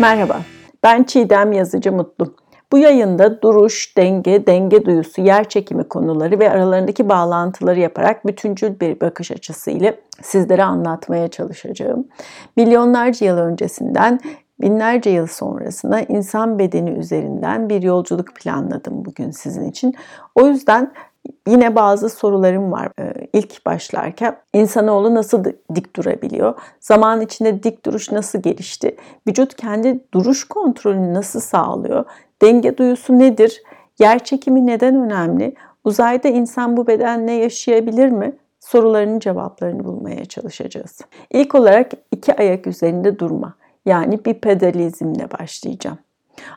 Merhaba, ben Çiğdem Yazıcı Mutlu. Bu yayında duruş, denge, denge duyusu, yer çekimi konuları ve aralarındaki bağlantıları yaparak bütüncül bir bakış açısı ile sizlere anlatmaya çalışacağım. Milyonlarca yıl öncesinden binlerce yıl sonrasına insan bedeni üzerinden bir yolculuk planladım bugün sizin için. O yüzden Yine bazı sorularım var ee, ilk başlarken. İnsanoğlu nasıl dik durabiliyor? Zaman içinde dik duruş nasıl gelişti? Vücut kendi duruş kontrolünü nasıl sağlıyor? Denge duyusu nedir? Yer çekimi neden önemli? Uzayda insan bu bedenle yaşayabilir mi? Sorularının cevaplarını bulmaya çalışacağız. İlk olarak iki ayak üzerinde durma. Yani bir pedalizmle başlayacağım.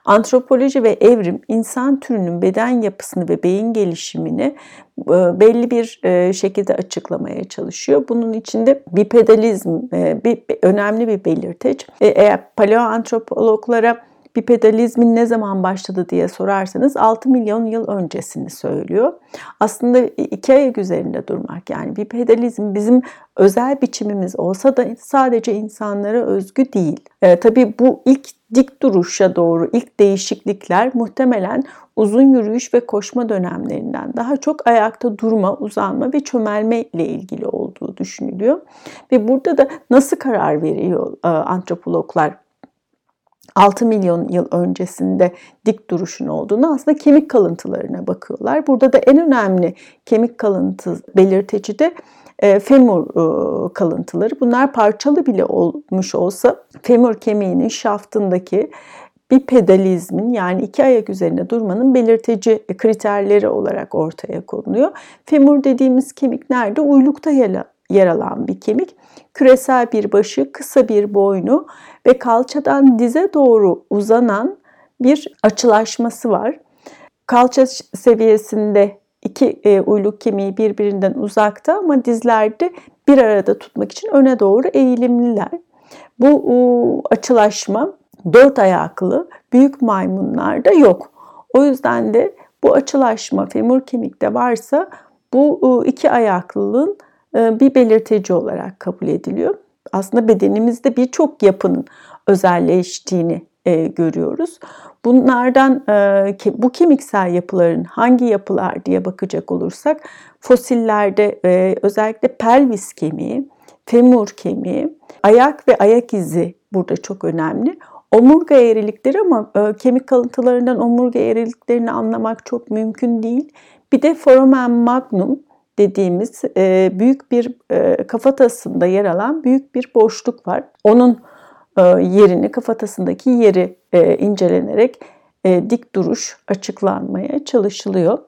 Antropoloji ve evrim insan türünün beden yapısını ve beyin gelişimini e, belli bir e, şekilde açıklamaya çalışıyor. Bunun içinde bipedalizm e, bir önemli bir belirteç. Eğer paleoantropologlara bipedalizmin ne zaman başladı diye sorarsanız 6 milyon yıl öncesini söylüyor. Aslında iki ayak üzerinde durmak yani bipedalizm bizim özel biçimimiz olsa da sadece insanlara özgü değil. E, tabii bu ilk dik duruşa doğru ilk değişiklikler muhtemelen uzun yürüyüş ve koşma dönemlerinden daha çok ayakta durma, uzanma ve çömelme ile ilgili olduğu düşünülüyor. Ve burada da nasıl karar veriyor e, antropologlar 6 milyon yıl öncesinde dik duruşun olduğunu aslında kemik kalıntılarına bakıyorlar. Burada da en önemli kemik kalıntı belirteci de femur e, kalıntıları. Bunlar parçalı bile olmuş olsa femur kemiğinin şaftındaki bir pedalizmin yani iki ayak üzerinde durmanın belirteci kriterleri olarak ortaya konuluyor. Femur dediğimiz kemik nerede? Uylukta yer alan bir kemik. Küresel bir başı, kısa bir boynu ve kalçadan dize doğru uzanan bir açılaşması var. Kalça seviyesinde iki e, uyluk kemiği birbirinden uzakta ama dizlerde bir arada tutmak için öne doğru eğilimliler. Bu o, açılaşma dört ayaklı büyük maymunlarda yok. O yüzden de bu açılaşma femur kemikte varsa bu iki ayaklılığın e, bir belirteci olarak kabul ediliyor. Aslında bedenimizde birçok yapının özelleştiğini e, görüyoruz. Bunlardan e, bu kemiksel yapıların hangi yapılar diye bakacak olursak fosillerde özellikle pelvis kemiği, femur kemiği, ayak ve ayak izi burada çok önemli. Omurga eğrilikleri ama kemik kalıntılarından omurga eğriliklerini anlamak çok mümkün değil. Bir de foramen magnum dediğimiz e, büyük bir e, kafatasında yer alan büyük bir boşluk var. Onun e, yerini, kafatasındaki yeri e, incelenerek e, dik duruş açıklanmaya çalışılıyor.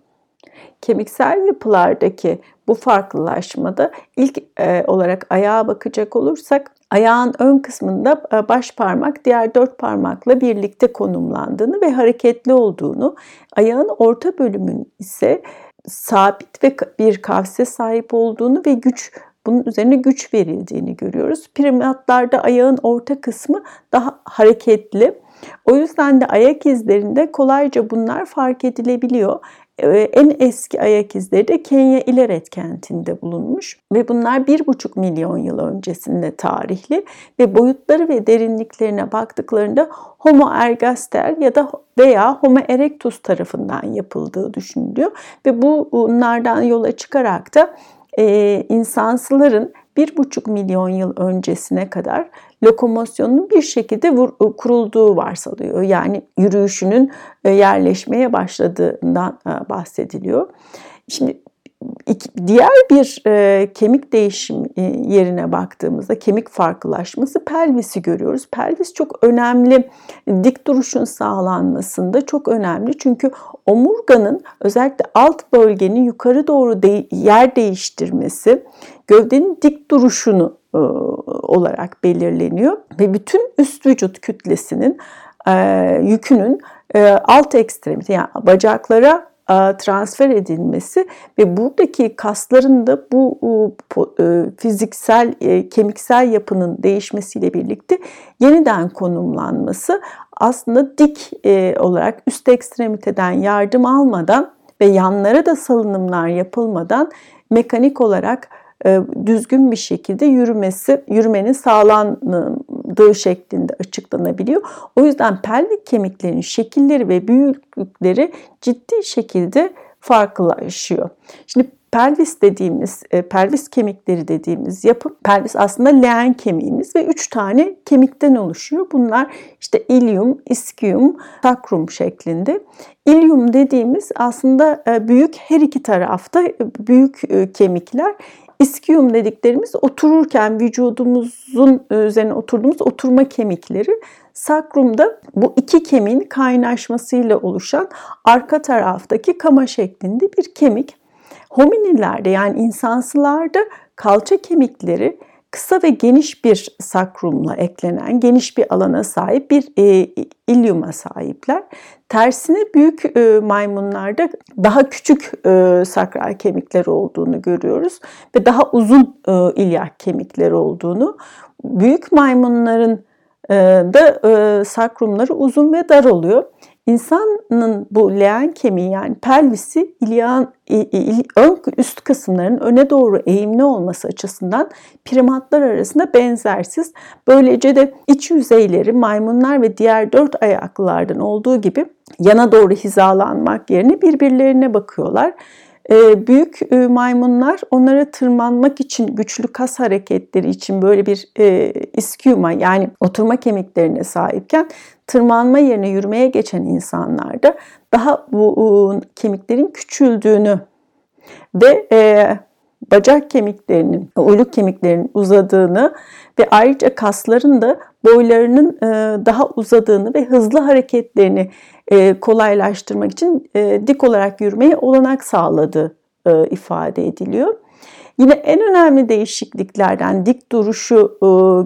Kemiksel yapılardaki bu farklılaşmada ilk e, olarak ayağa bakacak olursak ayağın ön kısmında e, baş parmak diğer dört parmakla birlikte konumlandığını ve hareketli olduğunu, ayağın orta bölümün ise sabit ve bir kavse sahip olduğunu ve güç bunun üzerine güç verildiğini görüyoruz. Primatlarda ayağın orta kısmı daha hareketli. O yüzden de ayak izlerinde kolayca bunlar fark edilebiliyor. Ee, en eski ayak izleri de Kenya İleret kentinde bulunmuş ve bunlar 1,5 milyon yıl öncesinde tarihli ve boyutları ve derinliklerine baktıklarında Homo ergaster ya da veya Homo erectus tarafından yapıldığı düşünülüyor ve bunlardan yola çıkarak da e, insansıların bir buçuk milyon yıl öncesine kadar lokomosyonun bir şekilde vur, e, kurulduğu varsayılıyor. Yani yürüyüşünün e, yerleşmeye başladığından e, bahsediliyor. Şimdi diğer bir e, kemik değişim e, yerine baktığımızda kemik farklılaşması pelvisi görüyoruz. Pelvis çok önemli. Dik duruşun sağlanmasında çok önemli. Çünkü omurganın özellikle alt bölgenin yukarı doğru de, yer değiştirmesi gövdenin dik duruşunu e, olarak belirleniyor ve bütün üst vücut kütlesinin e, yükünün e, alt ekstremite yani bacaklara transfer edilmesi ve buradaki kasların da bu e, fiziksel, e, kemiksel yapının değişmesiyle birlikte yeniden konumlanması aslında dik e, olarak üst ekstremiteden yardım almadan ve yanlara da salınımlar yapılmadan mekanik olarak düzgün bir şekilde yürümesi, yürümenin sağlan, uzandığı şeklinde açıklanabiliyor. O yüzden pelvik kemiklerin şekilleri ve büyüklükleri ciddi şekilde farklılaşıyor. Şimdi pelvis dediğimiz, e, pelvis kemikleri dediğimiz yapı, pelvis aslında leğen kemiğimiz ve üç tane kemikten oluşuyor. Bunlar işte ilium, ischium, sacrum şeklinde. Ilium dediğimiz aslında e, büyük her iki tarafta e, büyük kemikler. İskium dediklerimiz otururken vücudumuzun üzerine oturduğumuz oturma kemikleri. Sakrumda bu iki kemiğin kaynaşmasıyla oluşan arka taraftaki kama şeklinde bir kemik. Hominilerde yani insansılarda kalça kemikleri kısa ve geniş bir sakrumla eklenen geniş bir alana sahip bir e, ilyuma sahipler. Tersine büyük e, maymunlarda daha küçük e, sakral kemikleri olduğunu görüyoruz ve daha uzun e, ilyak kemikleri olduğunu. Büyük maymunların e, da e, sakrumları uzun ve dar oluyor. İnsanın bu leğen kemiği yani pelvisi ilyağın ön üst kısımların öne doğru eğimli olması açısından primatlar arasında benzersiz. Böylece de iç yüzeyleri maymunlar ve diğer dört ayaklılardan olduğu gibi yana doğru hizalanmak yerine birbirlerine bakıyorlar. Ee, büyük e, maymunlar onlara tırmanmak için güçlü kas hareketleri için böyle bir e, iskuma yani oturma kemiklerine sahipken tırmanma yerine yürümeye geçen insanlarda daha bu kemiklerin küçüldüğünü ve e, bacak kemiklerinin, uyluk kemiklerinin uzadığını ve ayrıca kasların da boylarının daha uzadığını ve hızlı hareketlerini e, kolaylaştırmak için e, dik olarak yürümeye olanak sağladığı e, ifade ediliyor. Yine en önemli değişikliklerden dik duruşu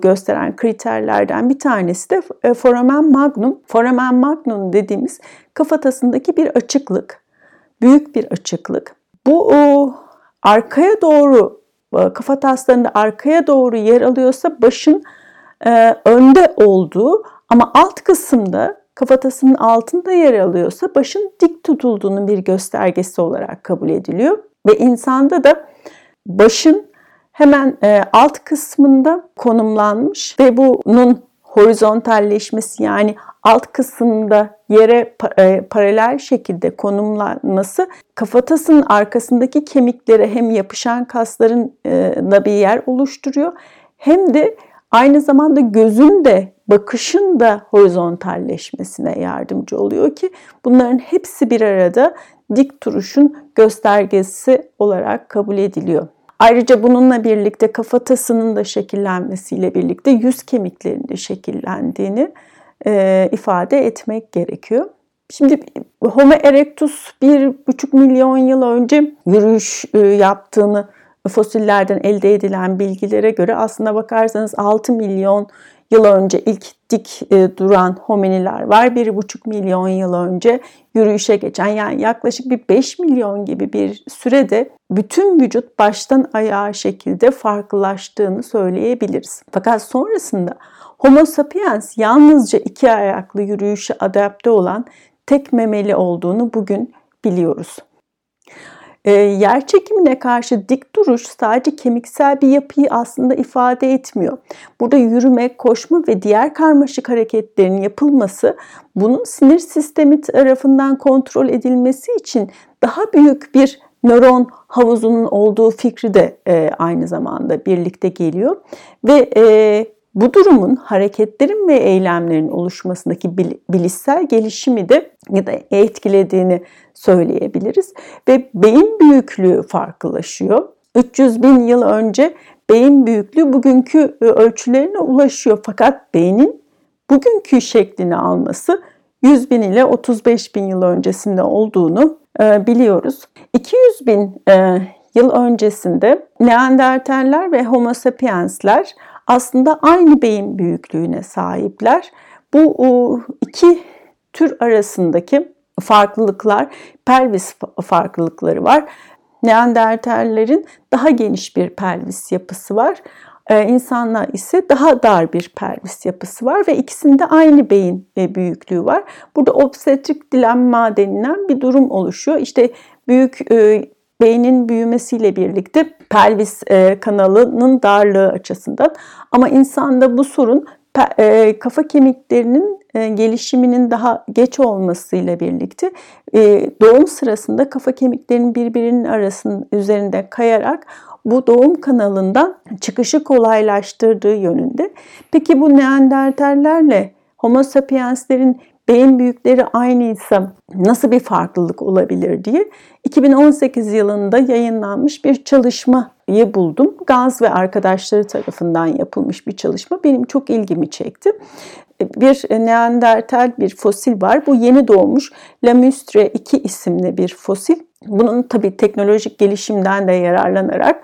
gösteren kriterlerden bir tanesi de foramen magnum. Foramen magnum dediğimiz kafatasındaki bir açıklık, büyük bir açıklık. Bu arkaya doğru kafataslarında arkaya doğru yer alıyorsa başın önde olduğu ama alt kısımda kafatasının altında yer alıyorsa başın dik tutulduğunun bir göstergesi olarak kabul ediliyor. Ve insanda da başın hemen e, alt kısmında konumlanmış ve bunun horizontalleşmesi yani alt kısımda yere e, paralel şekilde konumlanması kafatasının arkasındaki kemiklere hem yapışan kasların e, da bir yer oluşturuyor hem de aynı zamanda gözün de bakışın da horizontalleşmesine yardımcı oluyor ki bunların hepsi bir arada dik duruşun göstergesi olarak kabul ediliyor. Ayrıca bununla birlikte kafatasının da şekillenmesiyle birlikte yüz kemiklerinin de şekillendiğini e, ifade etmek gerekiyor. Şimdi Homo erectus bir buçuk milyon yıl önce yürüyüş e, yaptığını fosillerden elde edilen bilgilere göre aslında bakarsanız 6 milyon yıl önce ilk dik e, duran hominiler var. 1,5 milyon yıl önce yürüyüşe geçen yani yaklaşık bir 5 milyon gibi bir sürede bütün vücut baştan ayağa şekilde farklılaştığını söyleyebiliriz. Fakat sonrasında Homo sapiens yalnızca iki ayaklı yürüyüşe adapte olan tek memeli olduğunu bugün biliyoruz. E, yer çekimine karşı dik duruş sadece kemiksel bir yapıyı aslında ifade etmiyor. Burada yürüme, koşma ve diğer karmaşık hareketlerin yapılması bunun sinir sistemi tarafından kontrol edilmesi için daha büyük bir nöron havuzunun olduğu fikri de e, aynı zamanda birlikte geliyor ve e, bu durumun hareketlerin ve eylemlerin oluşmasındaki bilişsel gelişimi de etkilediğini söyleyebiliriz. Ve beyin büyüklüğü farklılaşıyor. 300 bin yıl önce beyin büyüklüğü bugünkü e, ölçülerine ulaşıyor. Fakat beynin bugünkü şeklini alması 100 bin ile 35 bin yıl öncesinde olduğunu e, biliyoruz. 200 bin e, yıl öncesinde Neandertaller ve Homo sapiensler aslında aynı beyin büyüklüğüne sahipler. Bu iki tür arasındaki farklılıklar, pelvis farklılıkları var. Neandertallerin daha geniş bir pelvis yapısı var. Ee, insanlar ise daha dar bir pelvis yapısı var ve ikisinde aynı beyin büyüklüğü var. Burada obstetrik dilemma denilen bir durum oluşuyor. İşte büyük e, beynin büyümesiyle birlikte pelvis e, kanalının darlığı açısından ama insanda bu sorun e, kafa kemiklerinin e, gelişiminin daha geç olmasıyla birlikte e, doğum sırasında kafa kemiklerinin birbirinin arasının üzerinde kayarak bu doğum kanalından çıkışı kolaylaştırdığı yönünde. Peki bu Neandertallerle Homo sapienslerin beyin büyükleri aynıysa nasıl bir farklılık olabilir diye 2018 yılında yayınlanmış bir çalışmayı buldum. Gaz ve arkadaşları tarafından yapılmış bir çalışma benim çok ilgimi çekti. Bir Neandertal bir fosil var. Bu yeni doğmuş Lamustre 2 isimli bir fosil. Bunun tabii teknolojik gelişimden de yararlanarak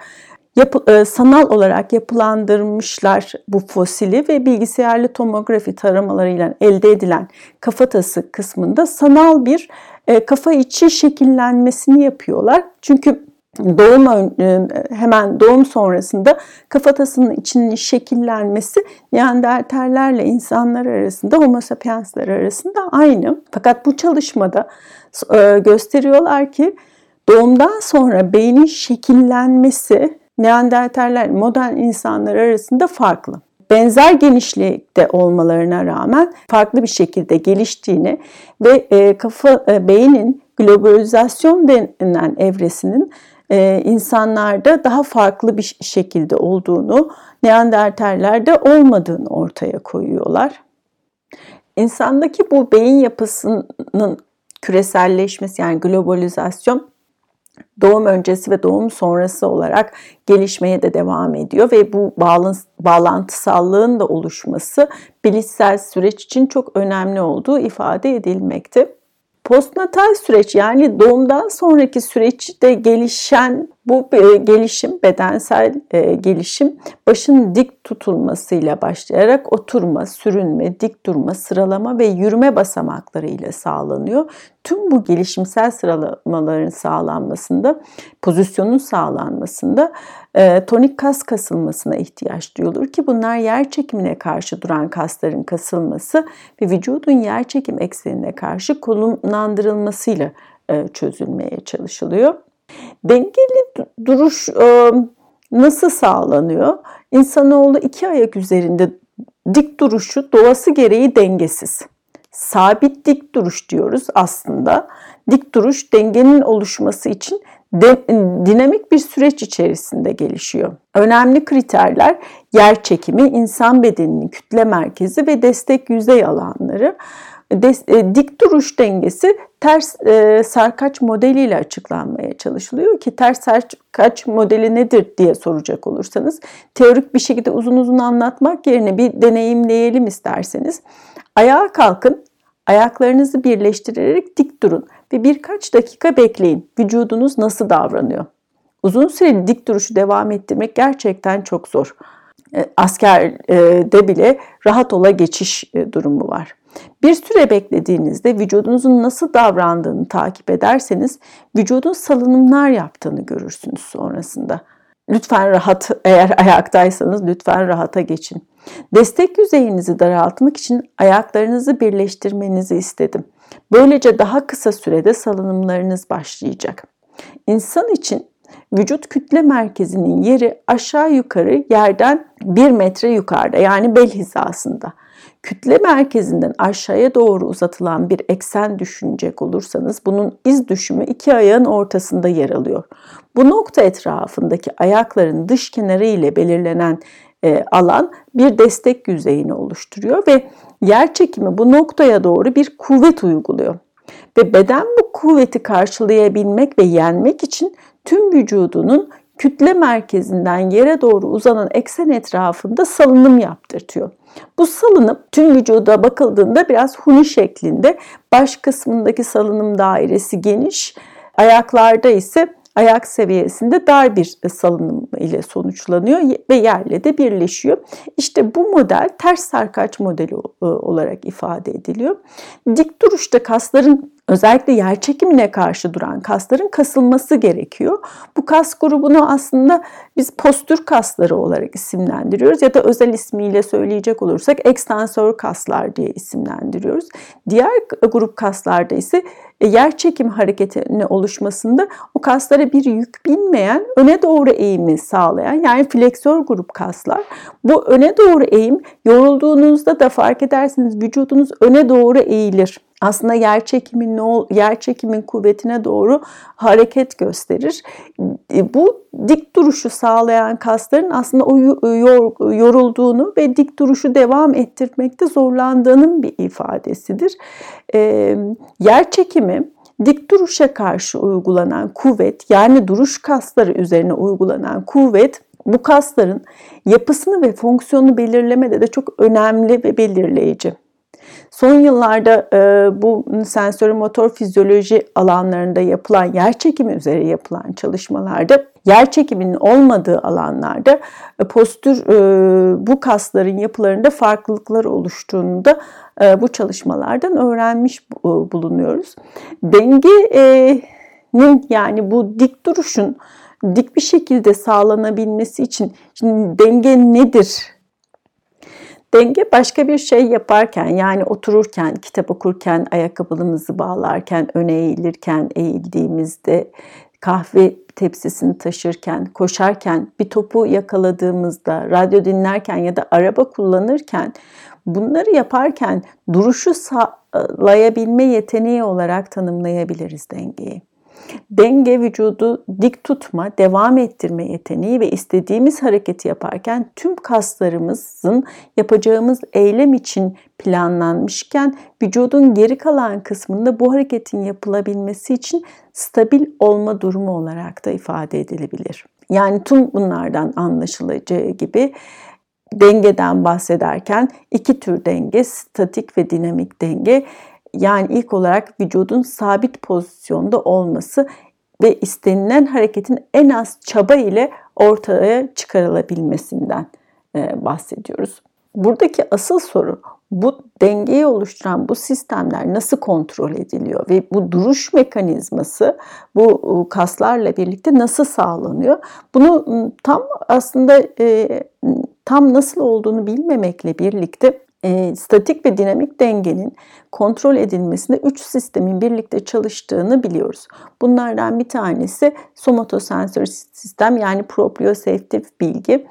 yapı, e, sanal olarak yapılandırmışlar bu fosili ve bilgisayarlı tomografi taramalarıyla elde edilen kafatası kısmında sanal bir e, kafa içi şekillenmesini yapıyorlar. Çünkü doğum e, hemen doğum sonrasında kafatasının içinin şekillenmesi Neandertallerle insanlar arasında Homo sapiensler arasında aynı. Fakat bu çalışmada e, gösteriyorlar ki doğumdan sonra beynin şekillenmesi Neandertaller modern insanlar arasında farklı. Benzer genişlikte olmalarına rağmen farklı bir şekilde geliştiğini ve e, kafa e, beynin globalizasyon denilen evresinin e, insanlarda daha farklı bir şekilde olduğunu, Neandertallerde olmadığını ortaya koyuyorlar. İnsandaki bu beyin yapısının küreselleşmesi yani globalizasyon doğum öncesi ve doğum sonrası olarak gelişmeye de devam ediyor ve bu bağlantısallığın da oluşması bilişsel süreç için çok önemli olduğu ifade edilmekte. Postnatal süreç yani doğumdan sonraki süreçte gelişen bu e, gelişim, bedensel e, gelişim başın dik tutulmasıyla başlayarak oturma, sürünme, dik durma, sıralama ve yürüme basamakları ile sağlanıyor. Tüm bu gelişimsel sıralamaların sağlanmasında, pozisyonun sağlanmasında e, tonik kas kasılmasına ihtiyaç duyulur ki bunlar yer çekimine karşı duran kasların kasılması ve vücudun yer çekim eksenine karşı konumlandırılmasıyla çözülmeye çalışılıyor. Dengeli duruş e, nasıl sağlanıyor? İnsanoğlu iki ayak üzerinde dik duruşu doğası gereği dengesiz. Sabit dik duruş diyoruz aslında. Dik duruş dengenin oluşması için de, dinamik bir süreç içerisinde gelişiyor. Önemli kriterler yer çekimi, insan bedeninin kütle merkezi ve destek yüzey alanları. E, dik duruş dengesi ters e, sarkaç modeliyle açıklanmaya çalışılıyor ki ters sarkaç modeli nedir diye soracak olursanız teorik bir şekilde uzun uzun anlatmak yerine bir deneyimleyelim isterseniz. Ayağa kalkın, ayaklarınızı birleştirerek dik durun ve birkaç dakika bekleyin. Vücudunuz nasıl davranıyor? Uzun süreli dik duruşu devam ettirmek gerçekten çok zor. E, askerde bile rahat ola geçiş e, durumu var. Bir süre beklediğinizde vücudunuzun nasıl davrandığını takip ederseniz vücudun salınımlar yaptığını görürsünüz sonrasında. Lütfen rahat eğer ayaktaysanız lütfen rahata geçin. Destek yüzeyinizi daraltmak için ayaklarınızı birleştirmenizi istedim. Böylece daha kısa sürede salınımlarınız başlayacak. İnsan için vücut kütle merkezinin yeri aşağı yukarı yerden 1 metre yukarıda yani bel hizasında kütle merkezinden aşağıya doğru uzatılan bir eksen düşünecek olursanız bunun iz düşümü iki ayağın ortasında yer alıyor. Bu nokta etrafındaki ayakların dış kenarı ile belirlenen e, alan bir destek yüzeyini oluşturuyor ve yer çekimi bu noktaya doğru bir kuvvet uyguluyor. Ve beden bu kuvveti karşılayabilmek ve yenmek için tüm vücudunun kütle merkezinden yere doğru uzanan eksen etrafında salınım yaptırtıyor. Bu salınım tüm vücuda bakıldığında biraz huni şeklinde. Baş kısmındaki salınım dairesi geniş, ayaklarda ise ayak seviyesinde dar bir salınım ile sonuçlanıyor ve yerle de birleşiyor. İşte bu model ters sarkaç modeli e, olarak ifade ediliyor. Dik duruşta kasların özellikle yer çekimine karşı duran kasların kasılması gerekiyor. Bu kas grubunu aslında biz postür kasları olarak isimlendiriyoruz ya da özel ismiyle söyleyecek olursak ekstansör kaslar diye isimlendiriyoruz. Diğer grup kaslarda ise e, yer çekim hareketinin oluşmasında o kaslara bir yük binmeyen öne doğru eğimi sağlayan yani fleksör grup kaslar. Bu öne doğru eğim yorulduğunuzda da fark edersiniz vücudunuz öne doğru eğilir aslında yer çekimin yer çekimin kuvvetine doğru hareket gösterir. E, bu dik duruşu sağlayan kasların aslında o yorulduğunu ve dik duruşu devam ettirmekte zorlandığının bir ifadesidir. E, yer çekimi dik duruşa karşı uygulanan kuvvet yani duruş kasları üzerine uygulanan kuvvet bu kasların yapısını ve fonksiyonunu belirlemede de çok önemli ve belirleyici. Son yıllarda e, bu sensörü motor fizyoloji alanlarında yapılan yer çekimi üzere yapılan çalışmalarda yer çekiminin olmadığı alanlarda e, postür e, bu kasların yapılarında farklılıklar oluştuğunu da e, bu çalışmalardan öğrenmiş e, bulunuyoruz. Dengenin yani bu dik duruşun dik bir şekilde sağlanabilmesi için şimdi denge nedir Denge başka bir şey yaparken yani otururken, kitap okurken, ayakkabımızı bağlarken, öne eğilirken, eğildiğimizde, kahve tepsisini taşırken, koşarken, bir topu yakaladığımızda, radyo dinlerken ya da araba kullanırken bunları yaparken duruşu sağlayabilme yeteneği olarak tanımlayabiliriz dengeyi. Denge vücudu dik tutma, devam ettirme yeteneği ve istediğimiz hareketi yaparken tüm kaslarımızın yapacağımız eylem için planlanmışken vücudun geri kalan kısmında bu hareketin yapılabilmesi için stabil olma durumu olarak da ifade edilebilir. Yani tüm bunlardan anlaşılacağı gibi dengeden bahsederken iki tür denge, statik ve dinamik denge yani ilk olarak vücudun sabit pozisyonda olması ve istenilen hareketin en az çaba ile ortaya çıkarılabilmesinden e, bahsediyoruz. Buradaki asıl soru bu dengeyi oluşturan bu sistemler nasıl kontrol ediliyor ve bu duruş mekanizması bu kaslarla birlikte nasıl sağlanıyor? Bunu tam aslında e, tam nasıl olduğunu bilmemekle birlikte e, statik ve dinamik dengenin kontrol edilmesinde üç sistemin birlikte çalıştığını biliyoruz. Bunlardan bir tanesi somatosensör sistem yani proprioseptif bilgi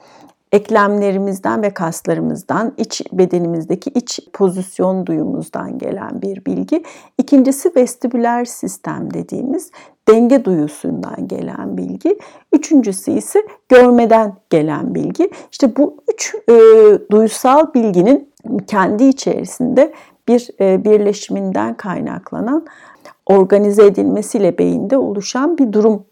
eklemlerimizden ve kaslarımızdan, iç bedenimizdeki iç pozisyon duyumuzdan gelen bir bilgi. İkincisi vestibüler sistem dediğimiz denge duyusundan gelen bilgi. Üçüncüsü ise görmeden gelen bilgi. İşte bu üç e, duysal bilginin kendi içerisinde bir e, birleşiminden kaynaklanan organize edilmesiyle beyinde oluşan bir durum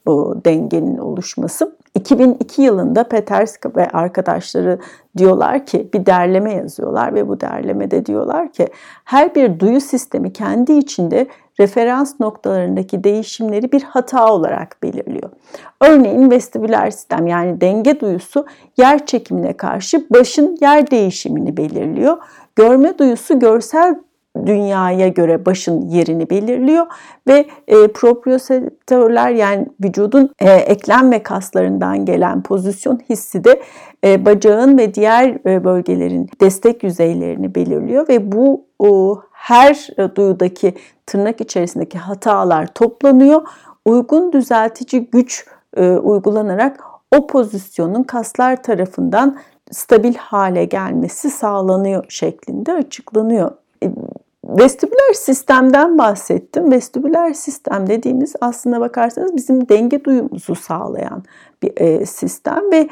dengenin oluşması. 2002 yılında Peterska ve arkadaşları diyorlar ki bir derleme yazıyorlar ve bu derlemede diyorlar ki her bir duyu sistemi kendi içinde referans noktalarındaki değişimleri bir hata olarak belirliyor. Örneğin vestibüler sistem yani denge duyusu yer çekimine karşı başın yer değişimini belirliyor. Görme duyusu görsel dünyaya göre başın yerini belirliyor ve e, proprioseptörler yani vücudun e, eklem ve kaslarından gelen pozisyon hissi de e, bacağın ve diğer e, bölgelerin destek yüzeylerini belirliyor ve bu o, her e, duyudaki tırnak içerisindeki hatalar toplanıyor. Uygun düzeltici güç e, uygulanarak o pozisyonun kaslar tarafından stabil hale gelmesi sağlanıyor şeklinde açıklanıyor. E, vestibüler sistemden bahsettim. Vestibüler sistem dediğimiz aslında bakarsanız bizim denge duyumuzu sağlayan bir e, sistem ve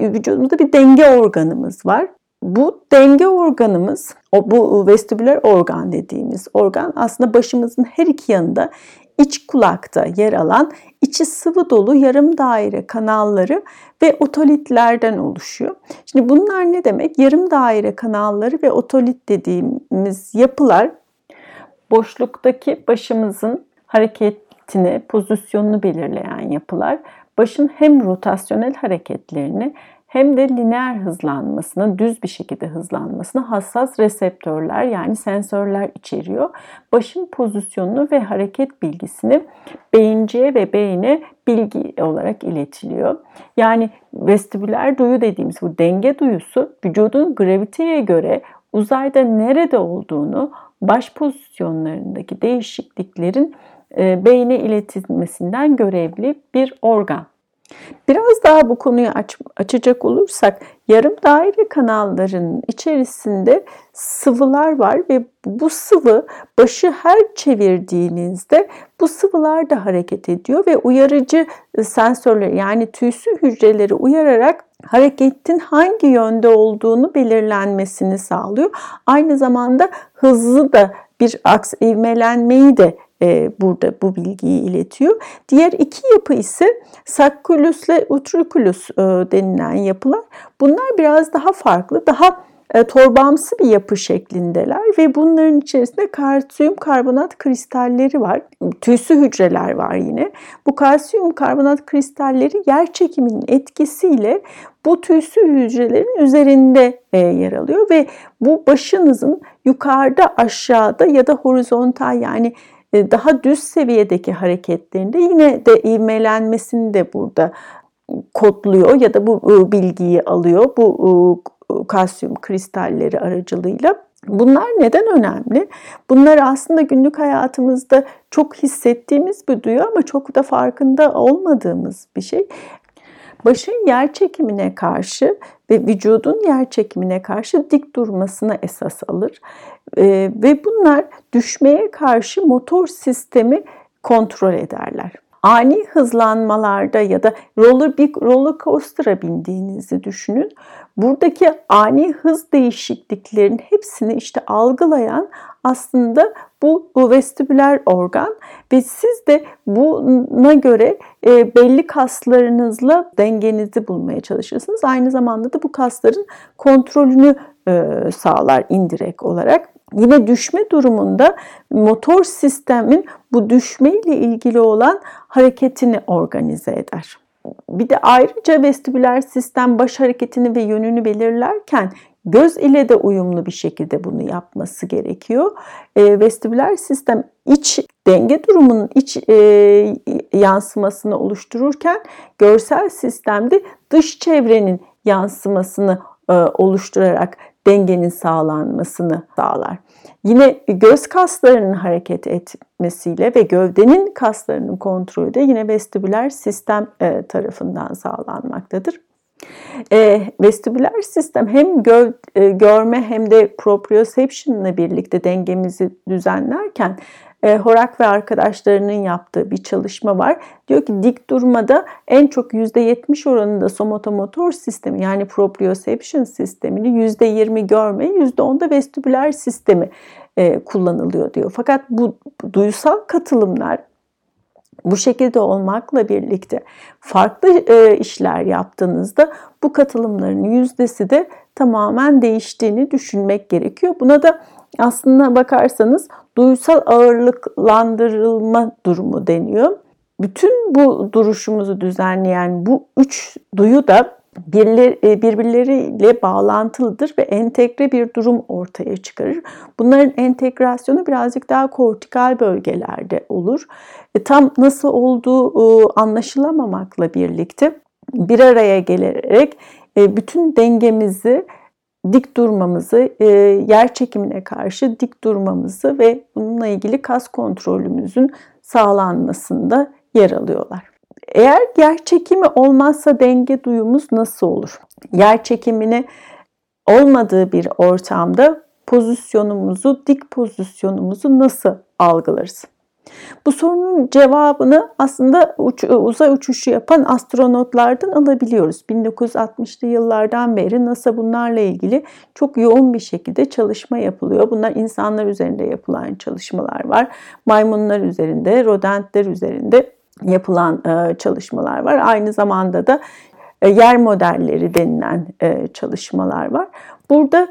vücudumuzda bir denge organımız var. Bu denge organımız, o bu vestibüler organ dediğimiz organ aslında başımızın her iki yanında iç kulakta yer alan içi sıvı dolu yarım daire kanalları ve otolitlerden oluşuyor. Şimdi bunlar ne demek? Yarım daire kanalları ve otolit dediğimiz yapılar boşluktaki başımızın hareketini, pozisyonunu belirleyen yapılar. Başın hem rotasyonel hareketlerini hem de lineer hızlanmasını, düz bir şekilde hızlanmasını hassas reseptörler yani sensörler içeriyor. Başın pozisyonunu ve hareket bilgisini beyinciye ve beyine bilgi olarak iletiliyor. Yani vestibüler duyu dediğimiz bu denge duyusu vücudun graviteye göre uzayda nerede olduğunu, baş pozisyonlarındaki değişikliklerin e, beyne iletilmesinden görevli bir organ. Biraz daha bu konuyu aç, açacak olursak yarım daire kanallarının içerisinde sıvılar var ve bu sıvı başı her çevirdiğinizde bu sıvılar da hareket ediyor ve uyarıcı sensörleri yani tüysü hücreleri uyararak hareketin hangi yönde olduğunu belirlenmesini sağlıyor. Aynı zamanda hızlı da bir aks ivmelenmeyi de e, burada bu bilgiyi iletiyor. Diğer iki yapı ise sakkulus ile utriculus e, denilen yapılar. Bunlar biraz daha farklı, daha e, torbamsı bir yapı şeklindeler ve bunların içerisinde kalsiyum karbonat kristalleri var. Tüysü hücreler var yine. Bu kalsiyum karbonat kristalleri yer çekiminin etkisiyle bu tüysü hücrelerin üzerinde yer alıyor ve bu başınızın yukarıda, aşağıda ya da horizontal yani daha düz seviyedeki hareketlerinde yine de ivmelenmesini de burada kodluyor ya da bu bilgiyi alıyor bu kalsiyum kristalleri aracılığıyla. Bunlar neden önemli? Bunlar aslında günlük hayatımızda çok hissettiğimiz bir duyu ama çok da farkında olmadığımız bir şey. Başın yer çekimine karşı ve vücudun yer çekimine karşı dik durmasına esas alır. Ee, ve bunlar düşmeye karşı motor sistemi kontrol ederler. Ani hızlanmalarda ya da roller bir roller coaster'a bindiğinizi düşünün. Buradaki ani hız değişikliklerin hepsini işte algılayan aslında bu, vestibüler organ ve siz de buna göre e, belli kaslarınızla dengenizi bulmaya çalışırsınız. Aynı zamanda da bu kasların kontrolünü e, sağlar indirek olarak. Yine düşme durumunda motor sistemin bu düşme ile ilgili olan hareketini organize eder. Bir de ayrıca vestibüler sistem baş hareketini ve yönünü belirlerken göz ile de uyumlu bir şekilde bunu yapması gerekiyor. E, vestibüler sistem iç denge durumunun iç e, yansımasını oluştururken görsel sistemde dış çevrenin yansımasını e, oluşturarak dengenin sağlanmasını sağlar. Yine göz kaslarının hareket etmesiyle ve gövdenin kaslarının kontrolü de yine vestibüler sistem e, tarafından sağlanmaktadır. E, vestibüler sistem hem gö, e, görme hem de proprioception ile birlikte dengemizi düzenlerken e, Horak ve arkadaşlarının yaptığı bir çalışma var. Diyor ki dik durmada en çok %70 oranında somotomotor sistemi yani proprioception sistemini %20 görme, %10 da vestibüler sistemi e, kullanılıyor diyor. Fakat bu duysal katılımlar bu şekilde olmakla birlikte farklı e, işler yaptığınızda bu katılımların yüzdesi de tamamen değiştiğini düşünmek gerekiyor. Buna da aslında bakarsanız duysal ağırlıklandırılma durumu deniyor. Bütün bu duruşumuzu düzenleyen bu üç duyu da birbirleriyle bağlantılıdır ve entegre bir durum ortaya çıkarır. Bunların entegrasyonu birazcık daha kortikal bölgelerde olur. E, tam nasıl olduğu e, anlaşılamamakla birlikte bir araya gelerek bütün dengemizi dik durmamızı, yer çekimine karşı dik durmamızı ve bununla ilgili kas kontrolümüzün sağlanmasında yer alıyorlar. Eğer yer çekimi olmazsa denge duyumuz nasıl olur? Yer çekimini olmadığı bir ortamda pozisyonumuzu, dik pozisyonumuzu nasıl algılarız? Bu sorunun cevabını aslında uç, uzay uçuşu yapan astronotlardan alabiliyoruz. 1960'lı yıllardan beri NASA bunlarla ilgili çok yoğun bir şekilde çalışma yapılıyor. Bunlar insanlar üzerinde yapılan çalışmalar var. Maymunlar üzerinde, rodentler üzerinde yapılan e, çalışmalar var. Aynı zamanda da e, yer modelleri denilen e, çalışmalar var. Burada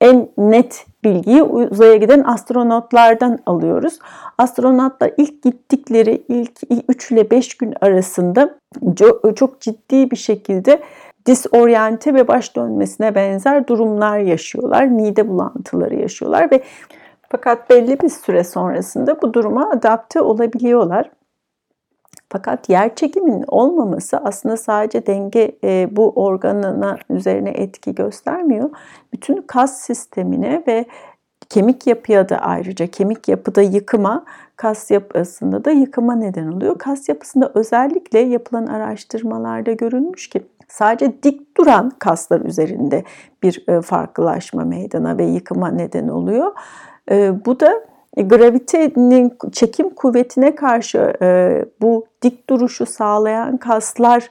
en net bilgiyi uzaya giden astronotlardan alıyoruz. Astronotlar ilk gittikleri ilk 3 ile 5 gün arasında çok ciddi bir şekilde disoryante ve baş dönmesine benzer durumlar yaşıyorlar. Mide bulantıları yaşıyorlar ve fakat belli bir süre sonrasında bu duruma adapte olabiliyorlar. Fakat yer çekiminin olmaması aslında sadece denge e, bu organına üzerine etki göstermiyor. Bütün kas sistemine ve kemik yapıya da ayrıca kemik yapıda yıkıma, kas yapısında da yıkıma neden oluyor. Kas yapısında özellikle yapılan araştırmalarda görülmüş ki sadece dik duran kaslar üzerinde bir e, farklılaşma meydana ve yıkıma neden oluyor. E, bu da gravitenin çekim kuvvetine karşı e, bu dik duruşu sağlayan kaslar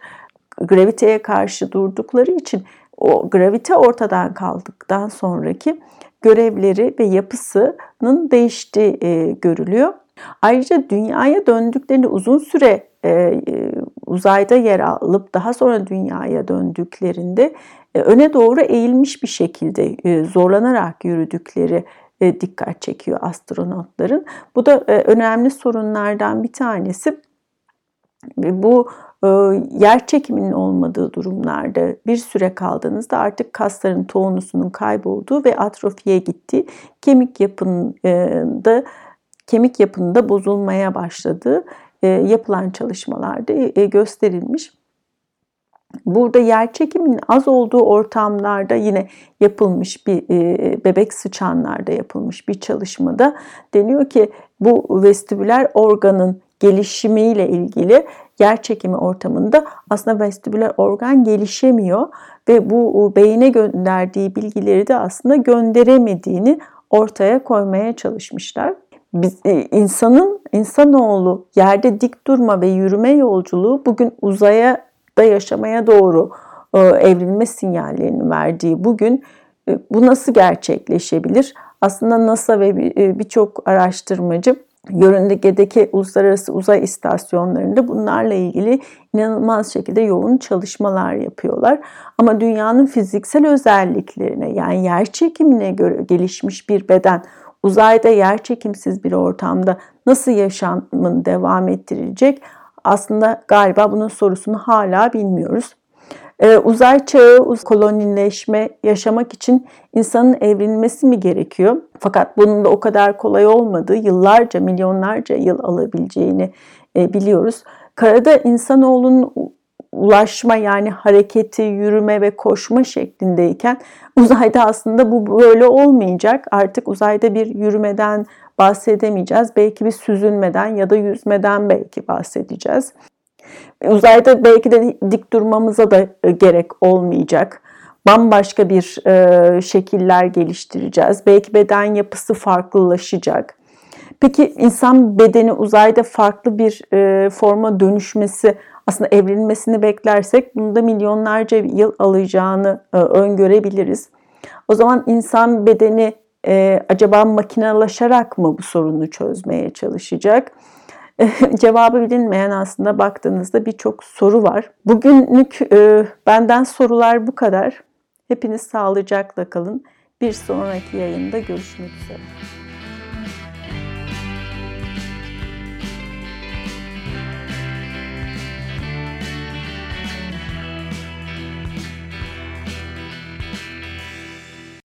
graviteye karşı durdukları için o gravite ortadan kaldıktan sonraki görevleri ve yapısının değiştiği e, görülüyor. Ayrıca dünyaya döndüklerinde uzun süre e, e, uzayda yer alıp daha sonra dünyaya döndüklerinde e, öne doğru eğilmiş bir şekilde e, zorlanarak yürüdükleri e, dikkat çekiyor astronotların. Bu da e, önemli sorunlardan bir tanesi. Bu e, yer çekiminin olmadığı durumlarda bir süre kaldığınızda artık kasların tonusunun kaybolduğu ve atrofiye gittiği, kemik yapında kemik yapında bozulmaya başladığı yapılan çalışmalarda gösterilmiş. Burada yer çekiminin az olduğu ortamlarda yine yapılmış bir e, bebek sıçanlarda yapılmış bir çalışmada deniyor ki bu vestibüler organın gelişimiyle ilgili yer çekimi ortamında aslında vestibüler organ gelişemiyor ve bu beyine gönderdiği bilgileri de aslında gönderemediğini ortaya koymaya çalışmışlar. Biz, e, insanın insanoğlu yerde dik durma ve yürüme yolculuğu bugün uzaya da yaşamaya doğru e, evrilme sinyallerini verdiği bugün e, bu nasıl gerçekleşebilir? Aslında NASA ve e, birçok araştırmacı yörüngedeki uluslararası uzay istasyonlarında bunlarla ilgili inanılmaz şekilde yoğun çalışmalar yapıyorlar. Ama dünyanın fiziksel özelliklerine yani yer çekimine göre gelişmiş bir beden uzayda yer çekimsiz bir ortamda nasıl yaşamın devam ettirilecek aslında galiba bunun sorusunu hala bilmiyoruz. Ee, uzay çağı, kolonileşme yaşamak için insanın evrilmesi mi gerekiyor? Fakat bunun da o kadar kolay olmadığı, yıllarca, milyonlarca yıl alabileceğini e, biliyoruz. Karada insanoğlunun ulaşma yani hareketi, yürüme ve koşma şeklindeyken uzayda aslında bu böyle olmayacak. Artık uzayda bir yürümeden bahsedemeyeceğiz. Belki bir süzülmeden ya da yüzmeden belki bahsedeceğiz. Uzayda belki de dik durmamıza da e, gerek olmayacak. Bambaşka bir e, şekiller geliştireceğiz. Belki beden yapısı farklılaşacak. Peki insan bedeni uzayda farklı bir e, forma dönüşmesi aslında evrilmesini beklersek bunda milyonlarca yıl alacağını e, öngörebiliriz. O zaman insan bedeni e, acaba makinalaşarak mı bu sorunu çözmeye çalışacak? Cevabı bilinmeyen aslında baktığınızda birçok soru var. Bugünlük e, benden sorular bu kadar. Hepiniz sağlıcakla kalın. Bir sonraki yayında görüşmek üzere.